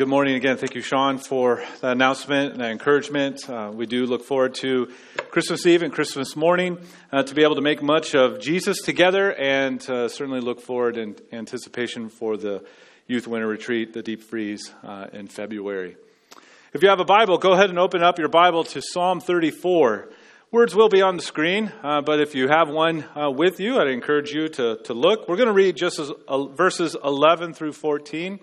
good morning again. Thank you, Sean, for that announcement and that encouragement. Uh, we do look forward to Christmas Eve and Christmas morning uh, to be able to make much of Jesus together and uh, certainly look forward in anticipation for the youth winter retreat, the deep freeze uh, in February. If you have a Bible, go ahead and open up your Bible to Psalm 34. Words will be on the screen, uh, but if you have one uh, with you, I'd encourage you to, to look. We're going to read just as, verses 11 through 14.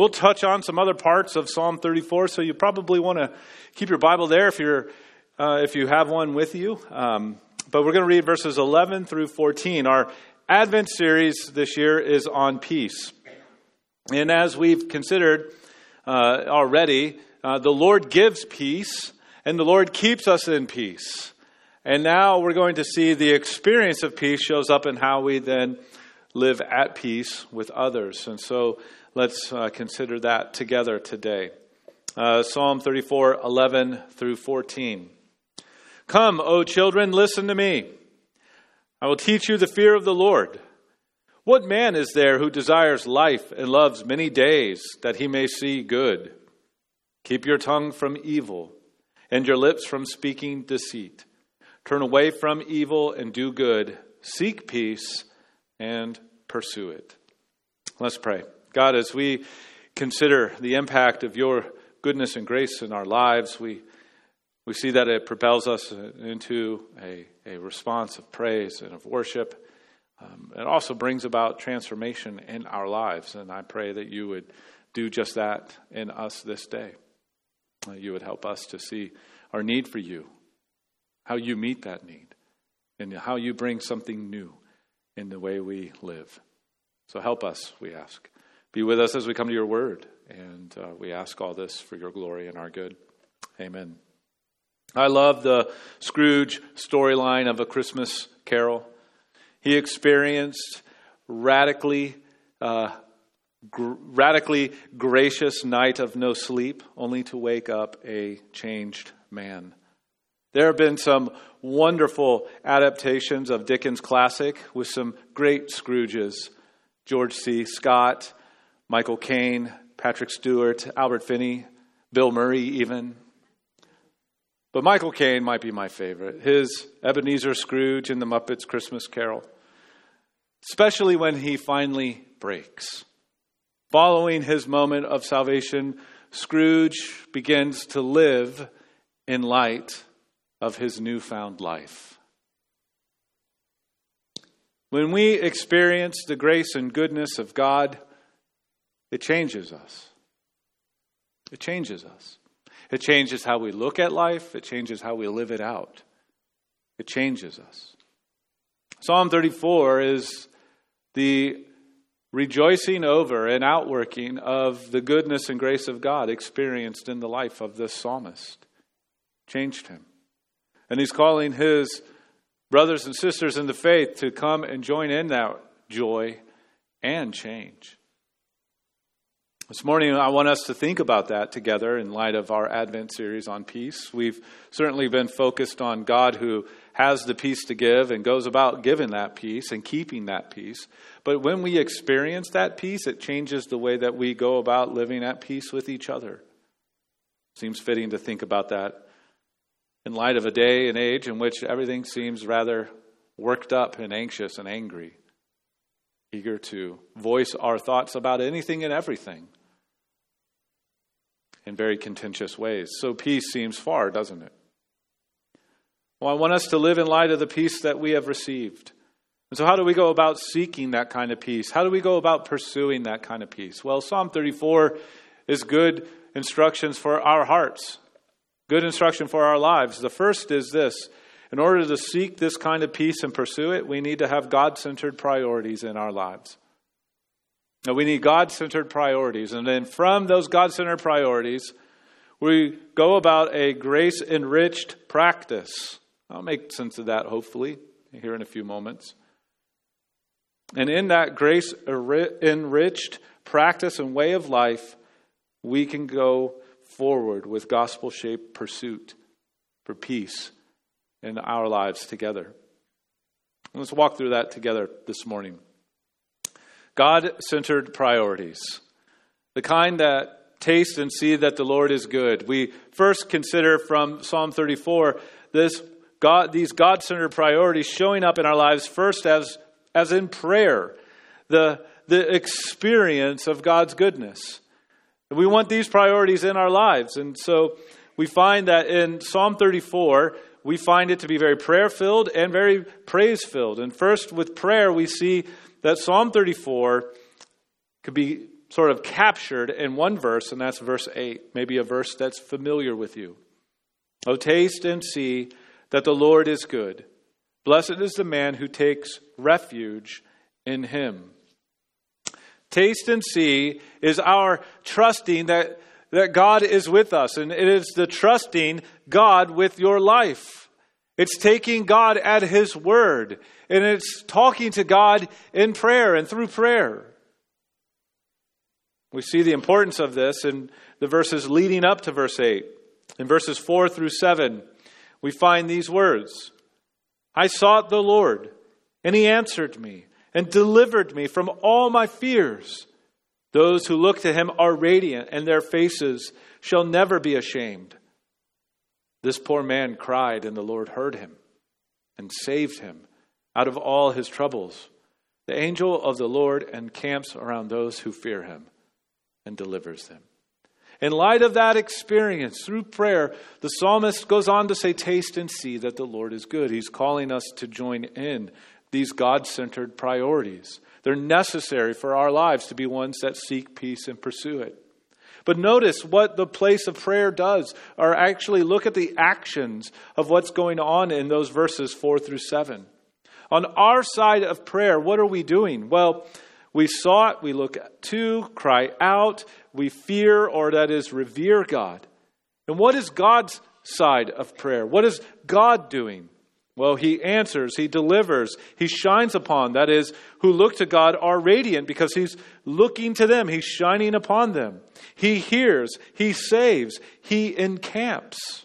We'll touch on some other parts of Psalm 34, so you probably want to keep your Bible there if you're uh, if you have one with you. Um, but we're going to read verses 11 through 14. Our Advent series this year is on peace, and as we've considered uh, already, uh, the Lord gives peace, and the Lord keeps us in peace. And now we're going to see the experience of peace shows up in how we then live at peace with others. And so Let's uh, consider that together today. Uh, Psalm 34, 11 through 14. Come, O children, listen to me. I will teach you the fear of the Lord. What man is there who desires life and loves many days that he may see good? Keep your tongue from evil and your lips from speaking deceit. Turn away from evil and do good. Seek peace and pursue it. Let's pray. God, as we consider the impact of your goodness and grace in our lives, we, we see that it propels us into a, a response of praise and of worship. Um, it also brings about transformation in our lives, and I pray that you would do just that in us this day. You would help us to see our need for you, how you meet that need, and how you bring something new in the way we live. So help us, we ask. Be with us as we come to your word. And uh, we ask all this for your glory and our good. Amen. I love the Scrooge storyline of A Christmas Carol. He experienced radically, uh, gr- radically gracious night of no sleep, only to wake up a changed man. There have been some wonderful adaptations of Dickens' classic with some great Scrooges. George C. Scott, Michael Caine, Patrick Stewart, Albert Finney, Bill Murray, even. But Michael Caine might be my favorite. His Ebenezer Scrooge in The Muppets Christmas Carol, especially when he finally breaks. Following his moment of salvation, Scrooge begins to live in light of his newfound life. When we experience the grace and goodness of God, it changes us. It changes us. It changes how we look at life, it changes how we live it out. It changes us. Psalm 34 is the rejoicing over and outworking of the goodness and grace of God experienced in the life of this psalmist. Changed him. And he's calling his brothers and sisters in the faith to come and join in that joy and change. This morning, I want us to think about that together in light of our Advent series on peace. We've certainly been focused on God who has the peace to give and goes about giving that peace and keeping that peace. But when we experience that peace, it changes the way that we go about living at peace with each other. Seems fitting to think about that in light of a day and age in which everything seems rather worked up and anxious and angry, eager to voice our thoughts about anything and everything in very contentious ways. So peace seems far, doesn't it? Well, I want us to live in light of the peace that we have received. And so, how do we go about seeking that kind of peace? How do we go about pursuing that kind of peace? Well, Psalm 34 is good instructions for our hearts, good instruction for our lives. The first is this in order to seek this kind of peace and pursue it, we need to have God centered priorities in our lives. Now, we need God centered priorities. And then from those God centered priorities, we go about a grace enriched practice. I'll make sense of that, hopefully, here in a few moments. And in that grace enriched practice and way of life, we can go forward with gospel shaped pursuit for peace in our lives together. Let's walk through that together this morning. God centered priorities, the kind that taste and see that the Lord is good. We first consider from Psalm 34 this God, these God centered priorities showing up in our lives first as, as in prayer, the, the experience of God's goodness. We want these priorities in our lives. And so we find that in Psalm 34, we find it to be very prayer filled and very praise filled. And first, with prayer, we see that Psalm 34 could be sort of captured in one verse, and that's verse 8, maybe a verse that's familiar with you. Oh, taste and see that the Lord is good. Blessed is the man who takes refuge in him. Taste and see is our trusting that, that God is with us, and it is the trusting God with your life. It's taking God at His word, and it's talking to God in prayer and through prayer. We see the importance of this in the verses leading up to verse 8. In verses 4 through 7, we find these words I sought the Lord, and he answered me and delivered me from all my fears. Those who look to him are radiant, and their faces shall never be ashamed. This poor man cried, and the Lord heard him and saved him out of all his troubles. The angel of the Lord encamps around those who fear him and delivers them. In light of that experience through prayer, the psalmist goes on to say, Taste and see that the Lord is good. He's calling us to join in these God centered priorities. They're necessary for our lives to be ones that seek peace and pursue it. But notice what the place of prayer does, or actually look at the actions of what's going on in those verses 4 through 7. On our side of prayer, what are we doing? Well, we sought, we look to, cry out, we fear, or that is, revere God. And what is God's side of prayer? What is God doing? Well, he answers, he delivers, he shines upon, that is, who look to God are radiant because he's looking to them, he's shining upon them. He hears, he saves, he encamps.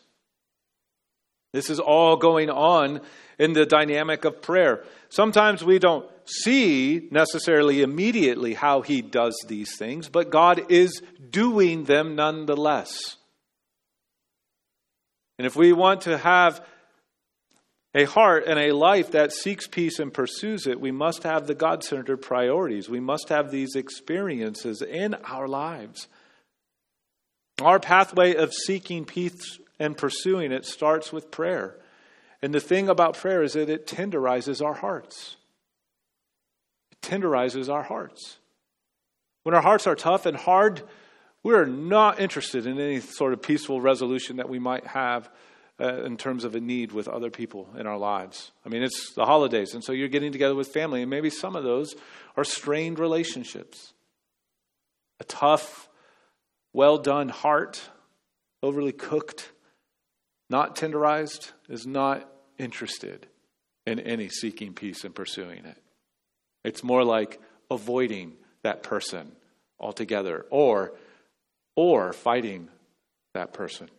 This is all going on in the dynamic of prayer. Sometimes we don't see necessarily immediately how he does these things, but God is doing them nonetheless. And if we want to have a heart and a life that seeks peace and pursues it, we must have the God centered priorities. We must have these experiences in our lives. Our pathway of seeking peace and pursuing it starts with prayer. And the thing about prayer is that it tenderizes our hearts. It tenderizes our hearts. When our hearts are tough and hard, we're not interested in any sort of peaceful resolution that we might have uh, in terms of a need with other people in our lives. I mean, it's the holidays, and so you're getting together with family, and maybe some of those are strained relationships. A tough, well done heart, overly cooked, not tenderized, is not interested in any seeking peace and pursuing it. It's more like avoiding that person altogether or or fighting that person.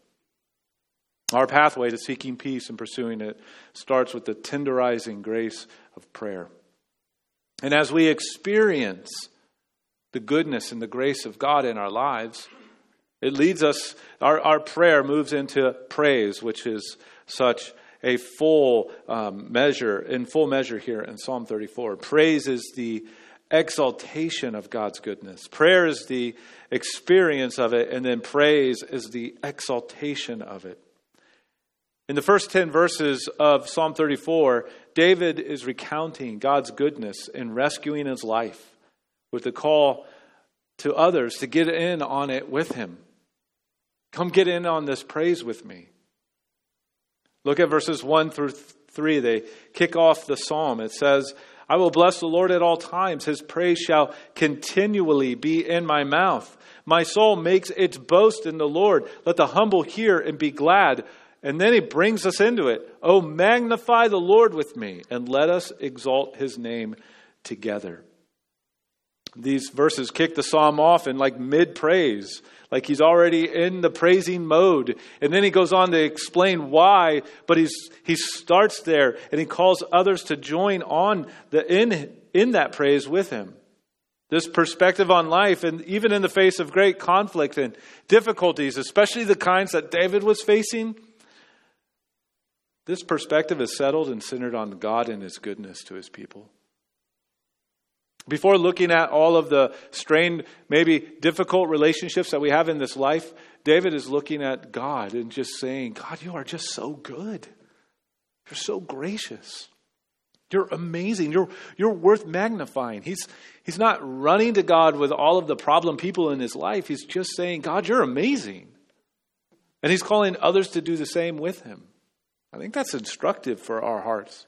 Our pathway to seeking peace and pursuing it starts with the tenderizing grace of prayer. And as we experience the goodness and the grace of God in our lives, it leads us, our, our prayer moves into praise, which is such a full um, measure, in full measure here in Psalm 34. Praise is the exaltation of God's goodness. Prayer is the experience of it, and then praise is the exaltation of it. In the first 10 verses of Psalm 34, David is recounting God's goodness in rescuing his life with the call to others to get in on it with him. Come get in on this praise with me. Look at verses 1 through 3. They kick off the psalm. It says, I will bless the Lord at all times. His praise shall continually be in my mouth. My soul makes its boast in the Lord. Let the humble hear and be glad. And then he brings us into it. Oh, magnify the Lord with me, and let us exalt his name together. These verses kick the psalm off in like mid praise like he's already in the praising mode. And then he goes on to explain why, but he's, he starts there and he calls others to join on the, in, in that praise with him. This perspective on life, and even in the face of great conflict and difficulties, especially the kinds that David was facing, this perspective is settled and centered on God and His goodness to His people. Before looking at all of the strained, maybe difficult relationships that we have in this life, David is looking at God and just saying, God, you are just so good. You're so gracious. You're amazing. You're, you're worth magnifying. He's, he's not running to God with all of the problem people in his life. He's just saying, God, you're amazing. And he's calling others to do the same with him. I think that's instructive for our hearts.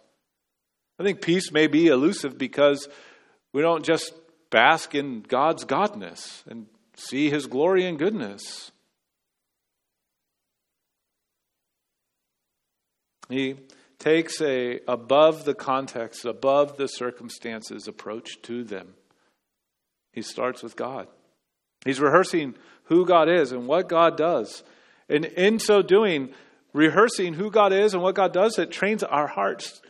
I think peace may be elusive because we don't just bask in God's godness and see his glory and goodness. He takes a above the context, above the circumstances approach to them. He starts with God. He's rehearsing who God is and what God does. And in so doing, rehearsing who God is and what God does, it trains our hearts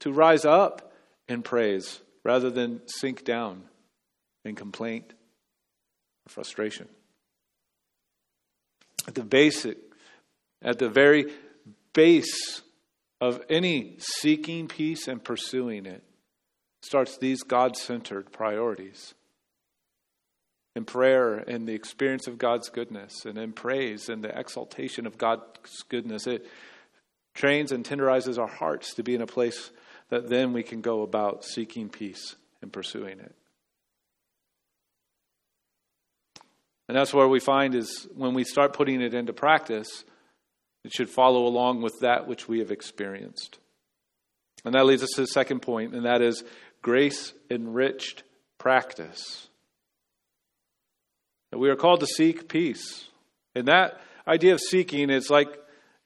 to rise up in praise rather than sink down in complaint or frustration. At the basic, at the very base of any seeking peace and pursuing it starts these God centered priorities. In prayer and the experience of God's goodness, and in praise and the exaltation of God's goodness, it trains and tenderizes our hearts to be in a place that then we can go about seeking peace and pursuing it. And that's where we find is when we start putting it into practice, it should follow along with that which we have experienced. And that leads us to the second point, and that is grace enriched practice. We are called to seek peace. And that idea of seeking is like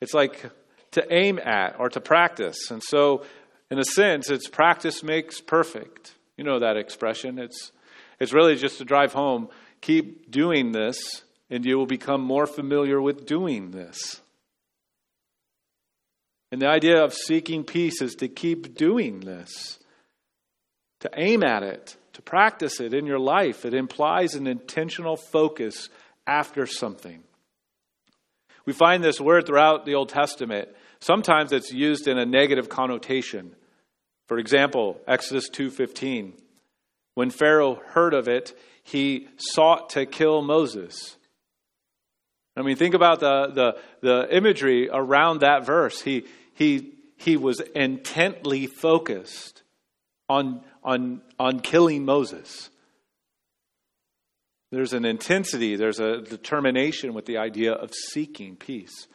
it's like to aim at or to practice. And so in a sense, it's practice makes perfect. You know that expression. It's it's really just to drive home, keep doing this, and you will become more familiar with doing this. And the idea of seeking peace is to keep doing this, to aim at it, to practice it in your life. It implies an intentional focus after something. We find this word throughout the Old Testament. Sometimes it's used in a negative connotation. For example, Exodus 2:15. When Pharaoh heard of it, he sought to kill Moses. I mean, think about the, the, the imagery around that verse. He, he, he was intently focused on, on, on killing Moses. There's an intensity, there's a determination with the idea of seeking peace.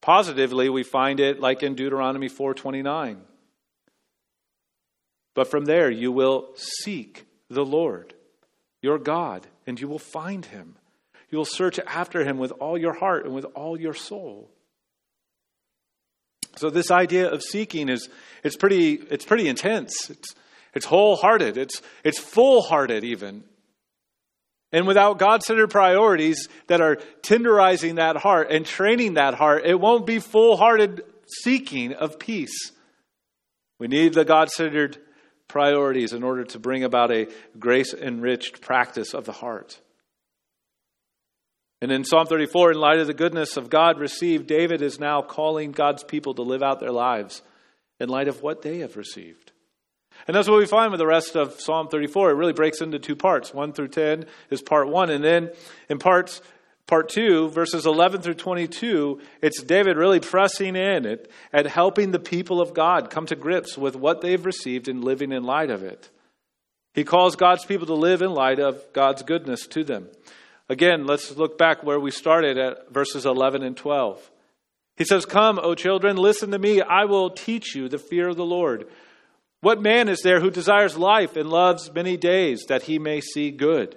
Positively, we find it like in Deuteronomy 4:29. But from there you will seek the Lord, your God, and you will find him. You will search after him with all your heart and with all your soul. So this idea of seeking is it's pretty it's pretty intense. It's it's wholehearted. It's it's full-hearted even. And without God-centered priorities that are tenderizing that heart and training that heart, it won't be full-hearted seeking of peace. We need the God-centered priorities in order to bring about a grace-enriched practice of the heart. And in Psalm 34, in light of the goodness of God received, David is now calling God's people to live out their lives in light of what they have received. And that's what we find with the rest of Psalm 34. It really breaks into two parts. 1 through 10 is part 1. And then in parts part 2, verses 11 through 22, it's David really pressing in at, at helping the people of God come to grips with what they've received and living in light of it. He calls God's people to live in light of God's goodness to them. Again, let's look back where we started at verses 11 and 12. He says, Come, O children, listen to me. I will teach you the fear of the Lord. What man is there who desires life and loves many days that he may see good?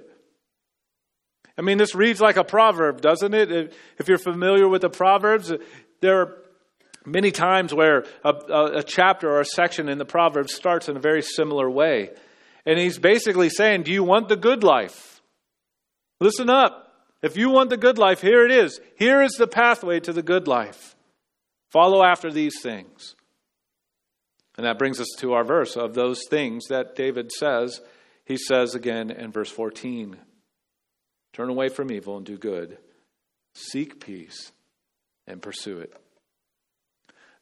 I mean, this reads like a proverb, doesn't it? If you're familiar with the Proverbs, there are many times where a, a, chapter or a section in the Proverbs starts in a very similar way. And he's basically saying, Do you want the good life? Listen up. If you want the good life, here it is. Here is the pathway to the good life. Follow after these things. And that brings us to our verse of those things that David says he says again in verse 14 Turn away from evil and do good, seek peace and pursue it.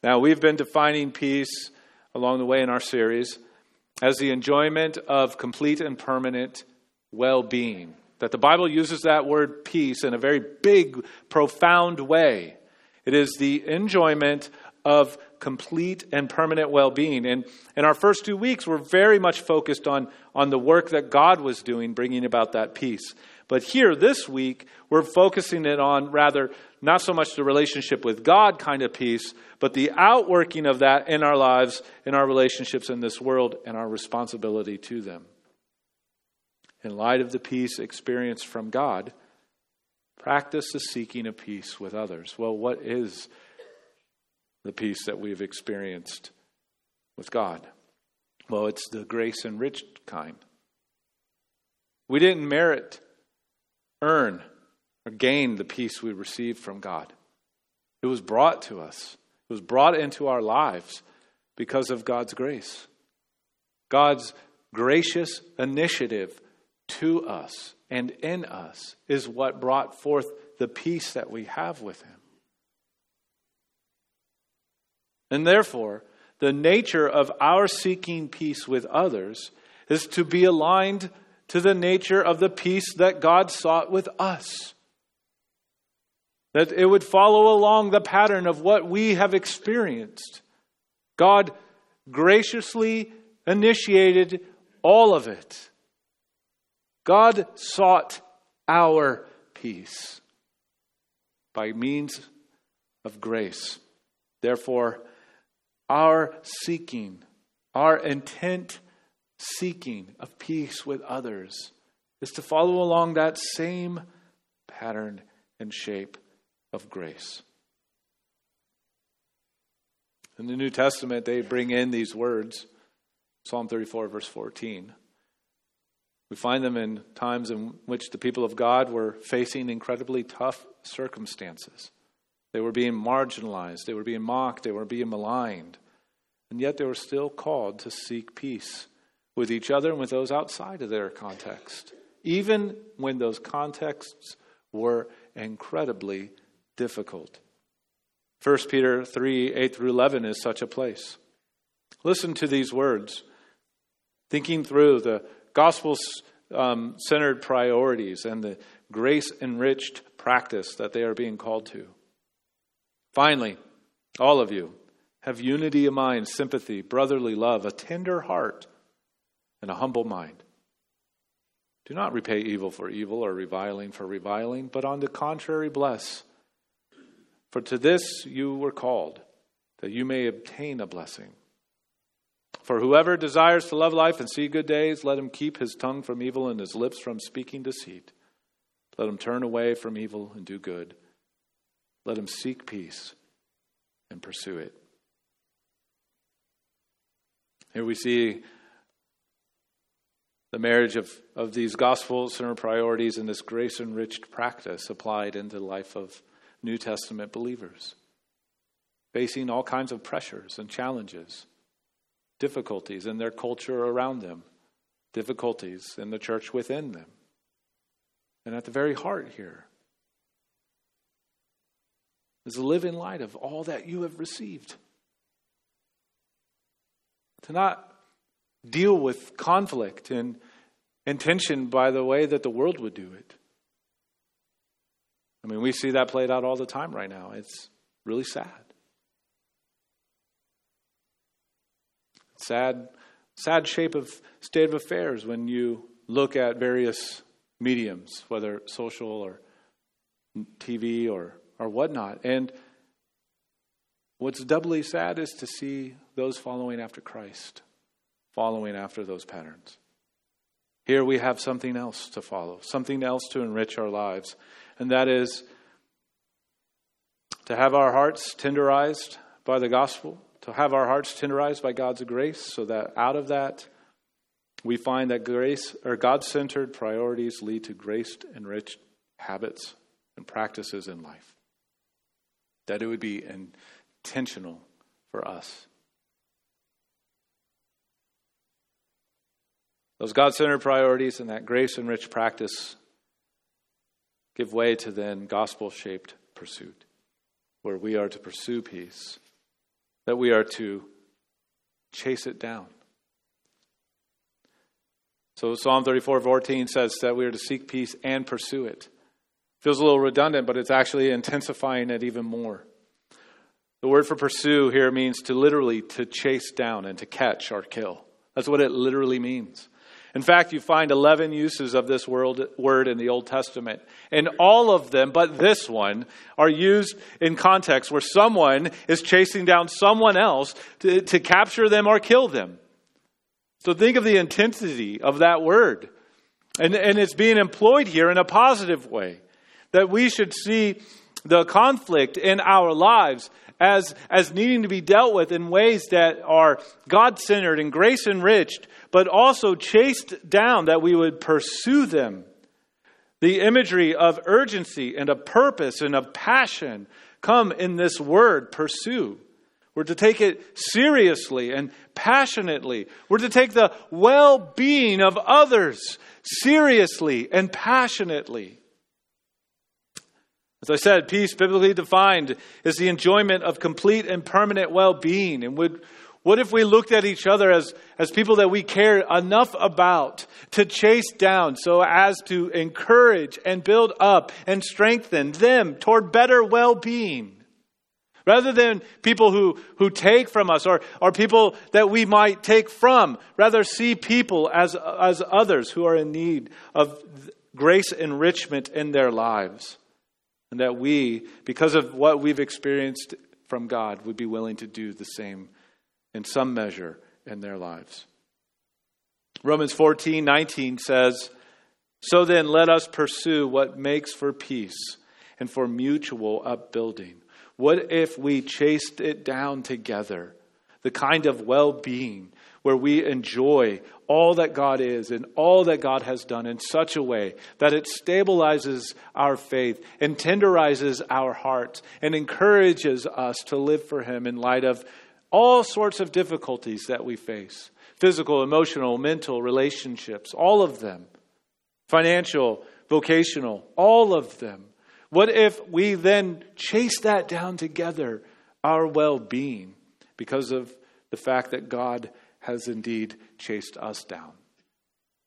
Now, we've been defining peace along the way in our series as the enjoyment of complete and permanent well being. That the Bible uses that word peace in a very big, profound way. It is the enjoyment of complete and permanent well being. And in our first two weeks, we're very much focused on, on the work that God was doing, bringing about that peace. But here, this week, we're focusing it on rather not so much the relationship with God kind of peace, but the outworking of that in our lives, in our relationships in this world, and our responsibility to them. In light of the peace experienced from God, practice the seeking of peace with others. Well, what is the peace that we've experienced with God? Well, it's the grace enriched kind. We didn't merit earn or gain the peace we received from God. It was brought to us, it was brought into our lives because of God's grace. God's gracious initiative to us and in us is what brought forth the peace that we have with Him. And therefore, the nature of our seeking peace with others is to be aligned to the nature of the peace that God sought with us. That it would follow along the pattern of what we have experienced. God graciously initiated all of it. God sought our peace by means of grace. Therefore, our seeking, our intent seeking of peace with others is to follow along that same pattern and shape of grace. In the New Testament, they bring in these words Psalm 34, verse 14. We find them in times in which the people of God were facing incredibly tough circumstances. They were being marginalized, they were being mocked, they were being maligned. And yet they were still called to seek peace with each other and with those outside of their context, even when those contexts were incredibly difficult. 1 Peter 3 8 through 11 is such a place. Listen to these words, thinking through the gospel um, centered priorities and the grace enriched practice that they are being called to. Finally, all of you have unity of mind, sympathy, brotherly love, a tender heart and a humble mind. Do not repay evil for evil or reviling for reviling, but on the contrary, bless. For to this you were called, that you may obtain a blessing. For whoever desires to love life and see good days, let him keep his tongue from evil and his lips from speaking deceit. Let him turn away from evil and do good. Let him seek peace and pursue it. Here we see the marriage of, of these gospel centered priorities and this grace enriched practice applied into the life of New Testament believers, facing all kinds of pressures and challenges, difficulties in their culture around them, difficulties in the church within them. And at the very heart here is the living light of all that you have received. To not deal with conflict and, and tension by the way that the world would do it. I mean, we see that played out all the time right now. It's really sad. Sad, sad shape of state of affairs when you look at various mediums, whether social or TV or, or whatnot. And what's doubly sad is to see those following after Christ following after those patterns. Here we have something else to follow, something else to enrich our lives, and that is to have our hearts tenderized by the gospel, to have our hearts tenderized by God's grace, so that out of that we find that grace or God centered priorities lead to grace enriched habits and practices in life. That it would be intentional for us Those God centered priorities and that grace enriched practice give way to then gospel shaped pursuit, where we are to pursue peace, that we are to chase it down. So Psalm 34 14 says that we are to seek peace and pursue it. Feels a little redundant, but it's actually intensifying it even more. The word for pursue here means to literally to chase down and to catch or kill. That's what it literally means. In fact, you find 11 uses of this word in the Old Testament. And all of them, but this one, are used in context where someone is chasing down someone else to, to capture them or kill them. So think of the intensity of that word. And, and it's being employed here in a positive way. That we should see the conflict in our lives as, as needing to be dealt with in ways that are God centered and grace enriched, but also chased down, that we would pursue them. The imagery of urgency and of purpose and of passion come in this word, pursue. We're to take it seriously and passionately. We're to take the well being of others seriously and passionately. As I said, peace, biblically defined, is the enjoyment of complete and permanent well being. And would, what if we looked at each other as, as people that we care enough about to chase down so as to encourage and build up and strengthen them toward better well being? Rather than people who, who take from us or, or people that we might take from, rather see people as, as others who are in need of grace enrichment in their lives. And that we, because of what we've experienced from God, would be willing to do the same in some measure in their lives. Romans 14 19 says, So then let us pursue what makes for peace and for mutual upbuilding. What if we chased it down together? The kind of well being where we enjoy all that God is and all that God has done in such a way that it stabilizes our faith and tenderizes our hearts and encourages us to live for Him in light of all sorts of difficulties that we face physical, emotional, mental, relationships, all of them, financial, vocational, all of them. What if we then chase that down together, our well being, because of the fact that God has indeed chased us down.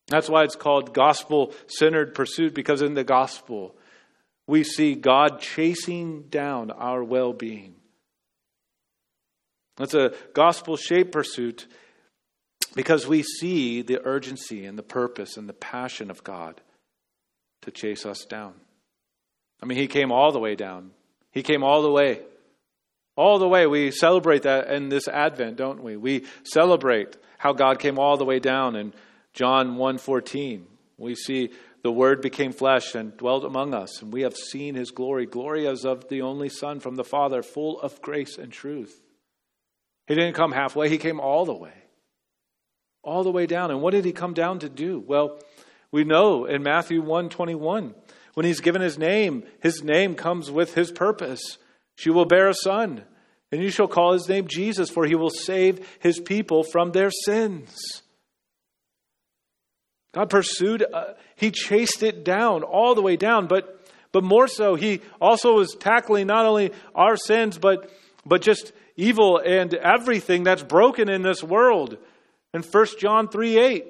That's why it's called gospel centered pursuit, because in the gospel, we see God chasing down our well being. That's a gospel shaped pursuit because we see the urgency and the purpose and the passion of God to chase us down. I mean, He came all the way down, He came all the way all the way, we celebrate that in this Advent, don't we? We celebrate how God came all the way down in John 1:14. We see the word became flesh and dwelt among us, and we have seen his glory, glory as of the only Son from the Father, full of grace and truth. He didn't come halfway, he came all the way. All the way down. And what did he come down to do? Well, we know in Matthew 121, when he's given his name, his name comes with his purpose. She will bear a son, and you shall call his name Jesus, for he will save his people from their sins. God pursued, uh, he chased it down, all the way down, but, but more so, he also was tackling not only our sins, but, but just evil and everything that's broken in this world. In 1 John 3 8,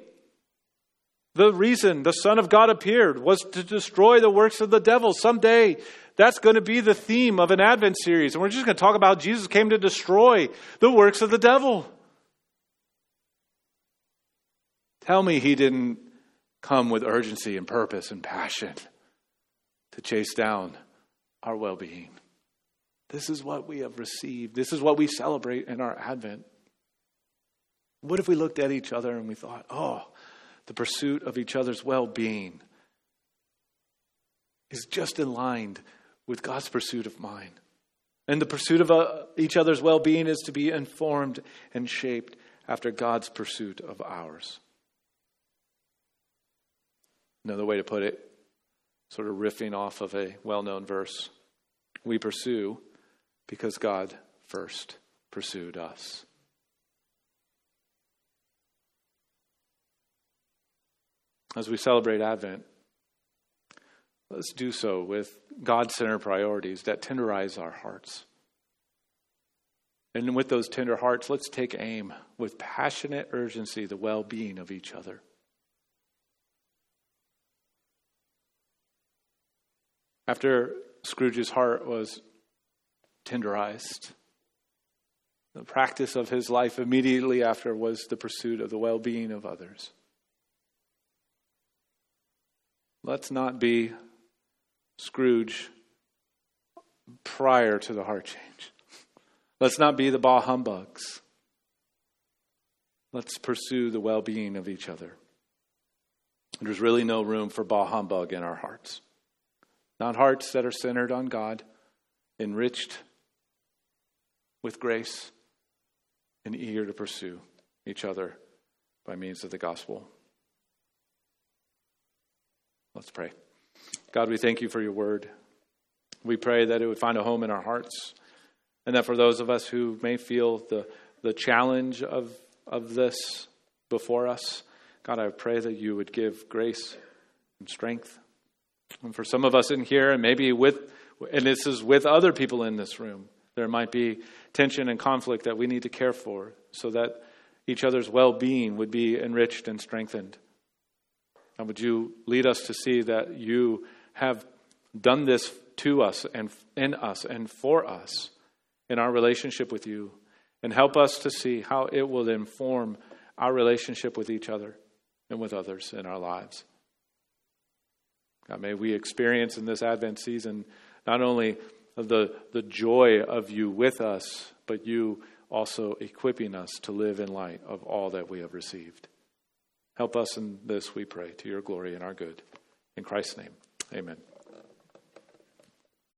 the reason the Son of God appeared was to destroy the works of the devil. Someday that's going to be the theme of an Advent series. And we're just going to talk about Jesus came to destroy the works of the devil. Tell me he didn't come with urgency and purpose and passion to chase down our well being. This is what we have received. This is what we celebrate in our Advent. What if we looked at each other and we thought, oh, the pursuit of each other's well being is just in line with God's pursuit of mine. And the pursuit of uh, each other's well being is to be informed and shaped after God's pursuit of ours. Another way to put it, sort of riffing off of a well known verse we pursue because God first pursued us. As we celebrate Advent, let's do so with God centered priorities that tenderize our hearts. And with those tender hearts, let's take aim with passionate urgency the well being of each other. After Scrooge's heart was tenderized, the practice of his life immediately after was the pursuit of the well being of others. Let's not be Scrooge prior to the heart change. Let's not be the bah humbugs. Let's pursue the well being of each other. There's really no room for bah humbug in our hearts. Not hearts that are centered on God, enriched with grace, and eager to pursue each other by means of the gospel. Let's pray. God, we thank you for your word. We pray that it would find a home in our hearts, and that for those of us who may feel the, the challenge of, of this before us, God, I pray that you would give grace and strength. And for some of us in here, and maybe with, and this is with other people in this room, there might be tension and conflict that we need to care for so that each other's well being would be enriched and strengthened. And would you lead us to see that you have done this to us and in us and for us in our relationship with you, and help us to see how it will inform our relationship with each other and with others in our lives. God, may we experience in this Advent season not only the, the joy of you with us, but you also equipping us to live in light of all that we have received. Help us in this, we pray, to your glory and our good. In Christ's name, amen.